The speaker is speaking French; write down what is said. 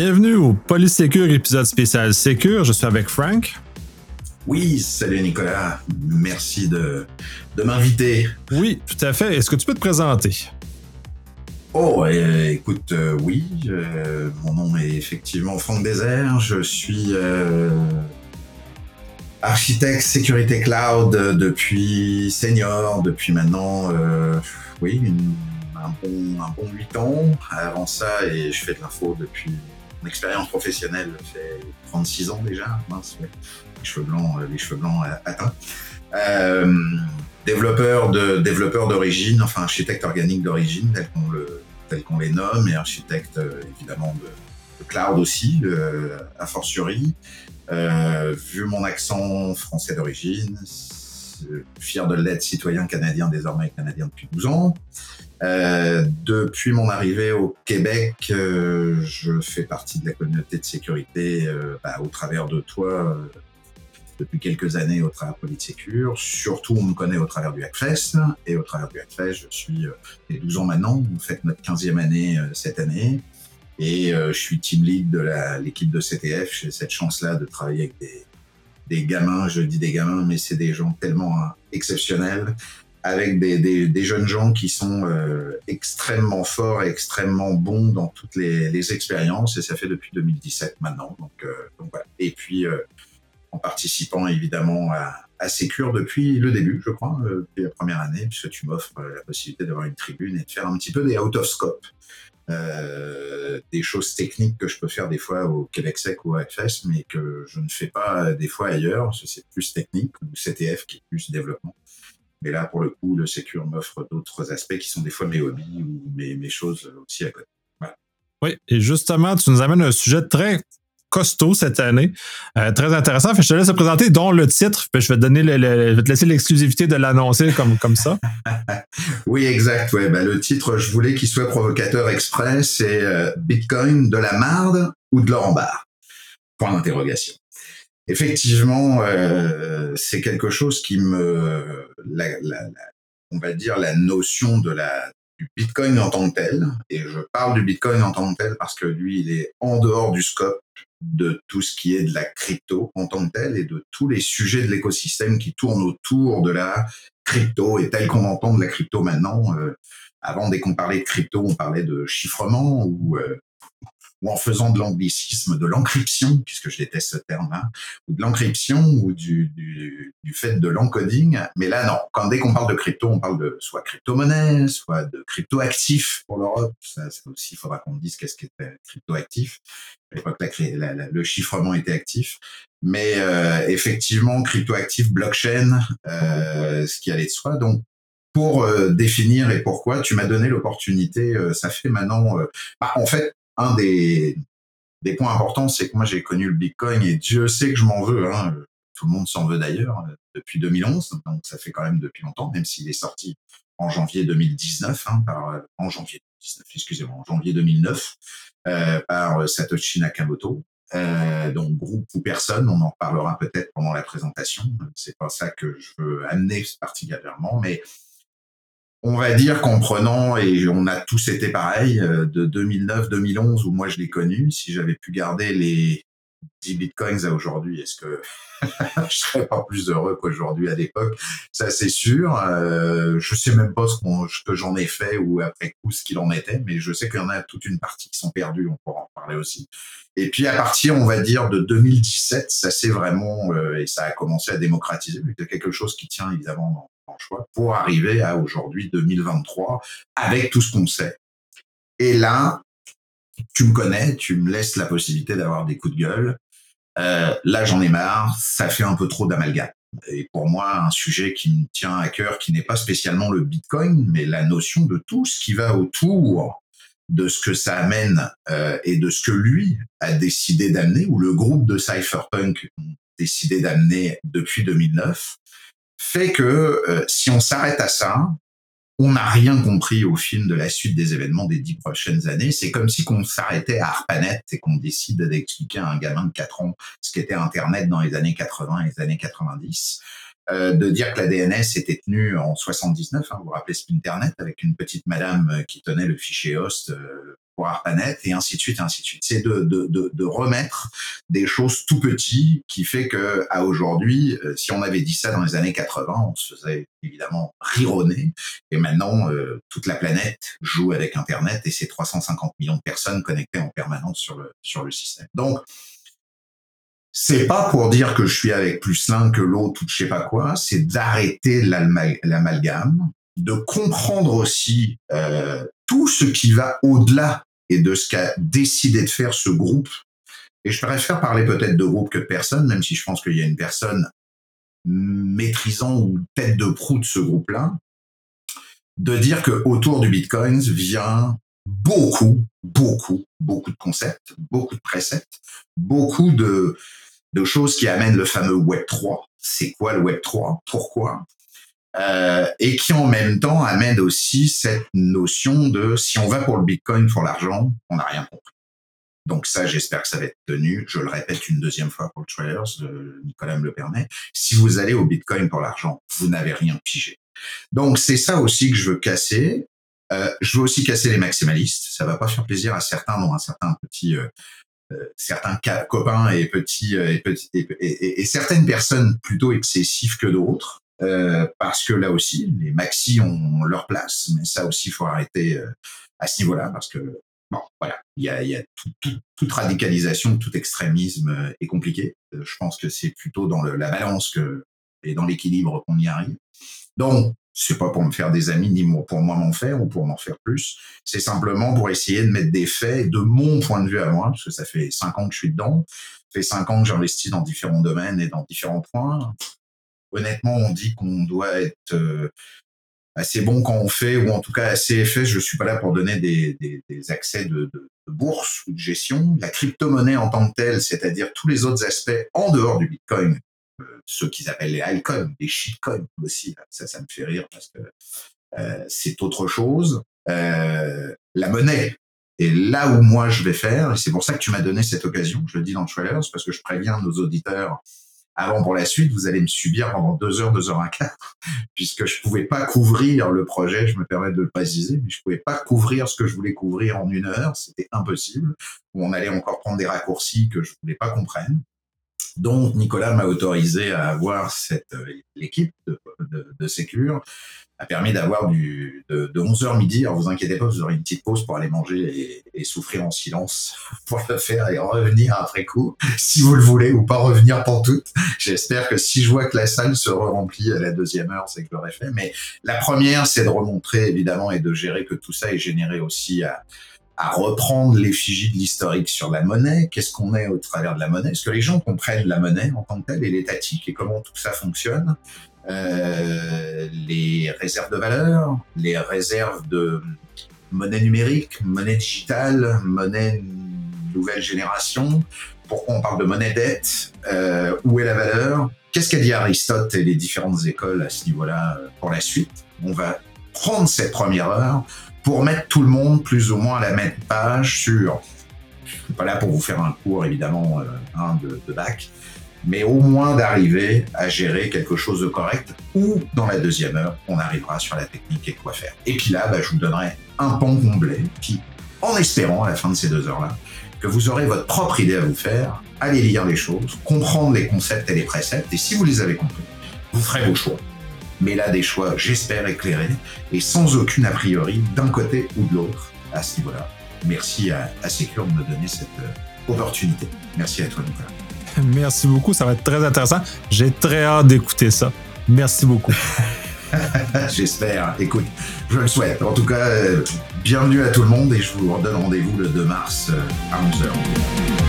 Bienvenue au Polysecure épisode spécial Secure. Je suis avec Frank. Oui, salut Nicolas. Merci de, de m'inviter. Oui, tout à fait. Est-ce que tu peux te présenter? Oh, euh, écoute, euh, oui. euh, mon nom est effectivement Franck Désert. Je suis architecte sécurité cloud depuis senior, depuis maintenant, oui, une- un, bon, un bon 8 ans. Avant ça, et je fais de l'info depuis mon expérience professionnelle, fait 36 ans déjà. Mince, ouais. Les cheveux blancs, euh, les cheveux blancs euh, atteints. Euh, développeur de développeur d'origine, enfin architecte organique d'origine, tel qu'on le tel qu'on les nomme, et architecte évidemment de, de cloud aussi, euh, a fortiori. Euh, vu mon accent français d'origine, fier de l'être citoyen canadien désormais canadien depuis 12 ans. Euh, depuis mon arrivée au Québec, euh, je fais partie de la communauté de sécurité euh, bah, au travers de toi euh, depuis quelques années au travers de PolitSecure. Surtout, on me connaît au travers du Hackfest. Et au travers du Hackfest, je suis euh, j'ai 12 ans maintenant. On fête notre 15e année euh, cette année. Et euh, je suis team lead de l'équipe de CTF. J'ai cette chance-là de travailler avec des, des gamins. Je dis des gamins, mais c'est des gens tellement hein, exceptionnels. Avec des, des, des jeunes gens qui sont euh, extrêmement forts et extrêmement bons dans toutes les, les expériences. Et ça fait depuis 2017 maintenant. Donc, euh, donc voilà. Et puis, euh, en participant évidemment à, à Secure depuis le début, je crois, euh, depuis la première année, puisque tu m'offres euh, la possibilité d'avoir une tribune et de faire un petit peu des out of scope. Euh, des choses techniques que je peux faire des fois au Québec Sec ou à Hackfest, mais que je ne fais pas des fois ailleurs, c'est plus technique, ou CTF qui est plus développement. Mais là, pour le coup, le Secure m'offre d'autres aspects qui sont des fois mes hobbies ou mes, mes choses aussi à côté. Oui, et justement, tu nous amènes un sujet très costaud cette année, euh, très intéressant. Je te laisse te présenter, dont le titre. Je vais te donner le- laisser l'exclusivité de l'annoncer comme, comme ça. Oui, exact. Ouais, bah, le titre, je voulais qu'il soit provocateur exprès, c'est euh, Bitcoin de la marde ou de l'or Point d'interrogation. Effectivement, euh, c'est quelque chose qui me, on va dire la notion de la du Bitcoin en tant que tel, et je parle du Bitcoin en tant que tel parce que lui, il est en dehors du scope de tout ce qui est de la crypto en tant que tel et de tous les sujets de l'écosystème qui tournent autour de la crypto et tel qu'on entend de la crypto maintenant. euh, avant, dès qu'on parlait de crypto, on parlait de chiffrement ou, euh, ou en faisant de l'anglicisme, de l'encryption, puisque je déteste ce terme-là, ou de l'encryption ou du, du, du fait de l'encoding. Mais là, non. Quand dès qu'on parle de crypto, on parle de soit crypto-monnaie, soit de crypto-actif pour l'Europe. Ça, ça aussi, il faudra qu'on dise qu'est-ce qu'était crypto-actif. À l'époque, le chiffrement était actif. Mais euh, effectivement, crypto-actif, blockchain, euh, ce qui allait de soi. Donc, pour euh, définir et pourquoi, tu m'as donné l'opportunité. euh, ça fait maintenant, euh, bah, en fait, un des points importants, c'est que moi j'ai connu le Bitcoin et Dieu sait que je m'en veux. Hein. Tout le monde s'en veut d'ailleurs euh, depuis 2011, donc ça fait quand même depuis longtemps, même s'il est sorti en janvier 2019, hein, par euh, en janvier 2019, excusez-moi, en janvier 2009 euh, par Satoshi Nakamoto. Euh, donc groupe ou personne, on en parlera peut-être pendant la présentation. C'est pas ça que je veux amener particulièrement, mais on va dire qu'en prenant, et on a tous été pareil, euh, de 2009-2011 où moi je l'ai connu, si j'avais pu garder les 10 bitcoins à aujourd'hui, est-ce que je serais pas plus heureux qu'aujourd'hui à l'époque? Ça c'est sûr. Euh, je sais même pas ce, que j'en ai fait ou après coup ce qu'il en était, mais je sais qu'il y en a toute une partie qui sont perdues, on pourra en parler aussi. Et puis à partir, on va dire, de 2017, ça s'est vraiment, euh, et ça a commencé à démocratiser, mais c'est quelque chose qui tient évidemment dans pour arriver à aujourd'hui 2023, avec tout ce qu'on sait. Et là, tu me connais, tu me laisses la possibilité d'avoir des coups de gueule. Euh, là, j'en ai marre, ça fait un peu trop d'amalgame. Et pour moi, un sujet qui me tient à cœur, qui n'est pas spécialement le Bitcoin, mais la notion de tout ce qui va autour de ce que ça amène euh, et de ce que lui a décidé d'amener, ou le groupe de Cypherpunk a décidé d'amener depuis 2009, fait que euh, si on s'arrête à ça, on n'a rien compris au film de la suite des événements des dix prochaines années. C'est comme si qu'on s'arrêtait à ARPANET et qu'on décide d'expliquer à un gamin de 4 ans ce qu'était Internet dans les années 80 et les années 90. Euh, de dire que la DNS était tenue en 79, hein, vous vous rappelez Spinternet, avec une petite madame euh, qui tenait le fichier host euh, ARPANET et ainsi de suite, et ainsi de suite. C'est de, de, de, de, remettre des choses tout petits qui fait que à aujourd'hui, euh, si on avait dit ça dans les années 80, on se faisait évidemment rironner. Et maintenant, euh, toute la planète joue avec Internet et c'est 350 millions de personnes connectées en permanence sur le, sur le système. Donc, c'est pas pour dire que je suis avec plus l'un que l'autre ou je sais pas quoi, c'est d'arrêter l'amalgame, de comprendre aussi euh, tout ce qui va au-delà et de ce qu'a décidé de faire ce groupe. Et je préfère parler peut-être de groupe que de personne, même si je pense qu'il y a une personne maîtrisant ou tête de proue de ce groupe-là, de dire que autour du Bitcoin vient beaucoup, beaucoup, beaucoup de concepts, beaucoup de préceptes, beaucoup de, de choses qui amènent le fameux Web 3. C'est quoi le Web 3 Pourquoi? Euh, et qui en même temps amène aussi cette notion de si on va pour le Bitcoin pour l'argent, on n'a rien compris. Donc ça, j'espère que ça va être tenu. Je le répète une deuxième fois pour le Traders, Nicolas me le permet. Si vous allez au Bitcoin pour l'argent, vous n'avez rien pigé. Donc c'est ça aussi que je veux casser. Euh, je veux aussi casser les maximalistes. Ça va pas faire plaisir à certains, dont un certain petit, euh, euh certains copains et petits, euh, et, petits et, et, et, certaines personnes plutôt excessives que d'autres. Euh, parce que là aussi, les maxi ont leur place, mais ça aussi, il faut arrêter euh, à ce niveau-là, parce que bon, voilà, il y a, y a tout, tout, toute radicalisation, tout extrémisme euh, est compliqué. je pense que c'est plutôt dans le, la balance que et dans l'équilibre qu'on y arrive. Donc, c'est pas pour me faire des amis ni pour moi m'en faire ou pour m'en faire plus. C'est simplement pour essayer de mettre des faits de mon point de vue à moi, parce que ça fait cinq ans que je suis dedans, ça fait cinq ans que j'investis dans différents domaines et dans différents points honnêtement, on dit qu'on doit être euh, assez bon quand on fait, ou en tout cas assez effet. Je suis pas là pour donner des, des, accès de, de, de, bourse ou de gestion. La crypto-monnaie en tant que telle, c'est-à-dire tous les autres aspects en dehors du Bitcoin, euh, ceux qu'ils appellent les altcoins, les shitcoins aussi, ça, ça me fait rire parce que euh, c'est autre chose. Euh, la monnaie, et là où moi je vais faire, et c'est pour ça que tu m'as donné cette occasion, je le dis dans le Trailers, parce que je préviens nos auditeurs avant, pour la suite, vous allez me subir pendant deux heures, deux heures un quart, puisque je pouvais pas couvrir le projet, je me permets de le préciser, mais je pouvais pas couvrir ce que je voulais couvrir en une heure, c'était impossible, ou on allait encore prendre des raccourcis que je voulais pas qu'on prenne. Donc, Nicolas m'a autorisé à avoir cette euh, l'équipe de, de, Sécure a permis d'avoir du de, de 11h midi. Alors vous inquiétez pas, vous aurez une petite pause pour aller manger et, souffrir en silence pour le faire et revenir après coup, si vous le voulez, ou pas revenir pour tout. J'espère que si je vois que la salle se remplit à la deuxième heure, c'est que je l'aurais fait. Mais la première, c'est de remontrer évidemment et de gérer que tout ça est généré aussi à, à reprendre l'effigie de l'historique sur la monnaie. Qu'est-ce qu'on est au travers de la monnaie? Est-ce que les gens comprennent la monnaie en tant que telle et l'étatique? Et comment tout ça fonctionne? Euh, les réserves de valeur, les réserves de monnaie numérique, monnaie digitale, monnaie nouvelle génération. Pourquoi on parle de monnaie dette? Euh, Où est la valeur? Qu'est-ce qu'a dit Aristote et les différentes écoles à ce niveau-là euh, pour la suite? On va prendre cette première heure pour mettre tout le monde plus ou moins à la même page sur. Je suis pas là pour vous faire un cours évidemment euh, hein, de, bac, mais au moins d'arriver à gérer quelque chose de correct, ou dans la deuxième heure, on arrivera sur la technique et quoi faire. Et puis là, bah, je vous donnerai un pan complet qui, en espérant à la fin de ces deux heures-là, que vous aurez votre propre idée à vous faire, allez lire les choses, comprendre les concepts et les préceptes, et si vous les avez compris, vous ferez vos choix. Mais là, des choix, j'espère, éclairés, et sans aucune a priori d'un côté ou de l'autre à ce niveau-là. Merci à, à Secure de me donner cette euh, opportunité. Merci à toi, Nicolas. Merci beaucoup, ça va être très intéressant. J'ai très hâte d'écouter ça. Merci beaucoup. J'espère. Écoute, je le souhaite. En tout cas, euh, bienvenue à tout le monde et je vous redonne rendez-vous le 2 mars euh, à 11h.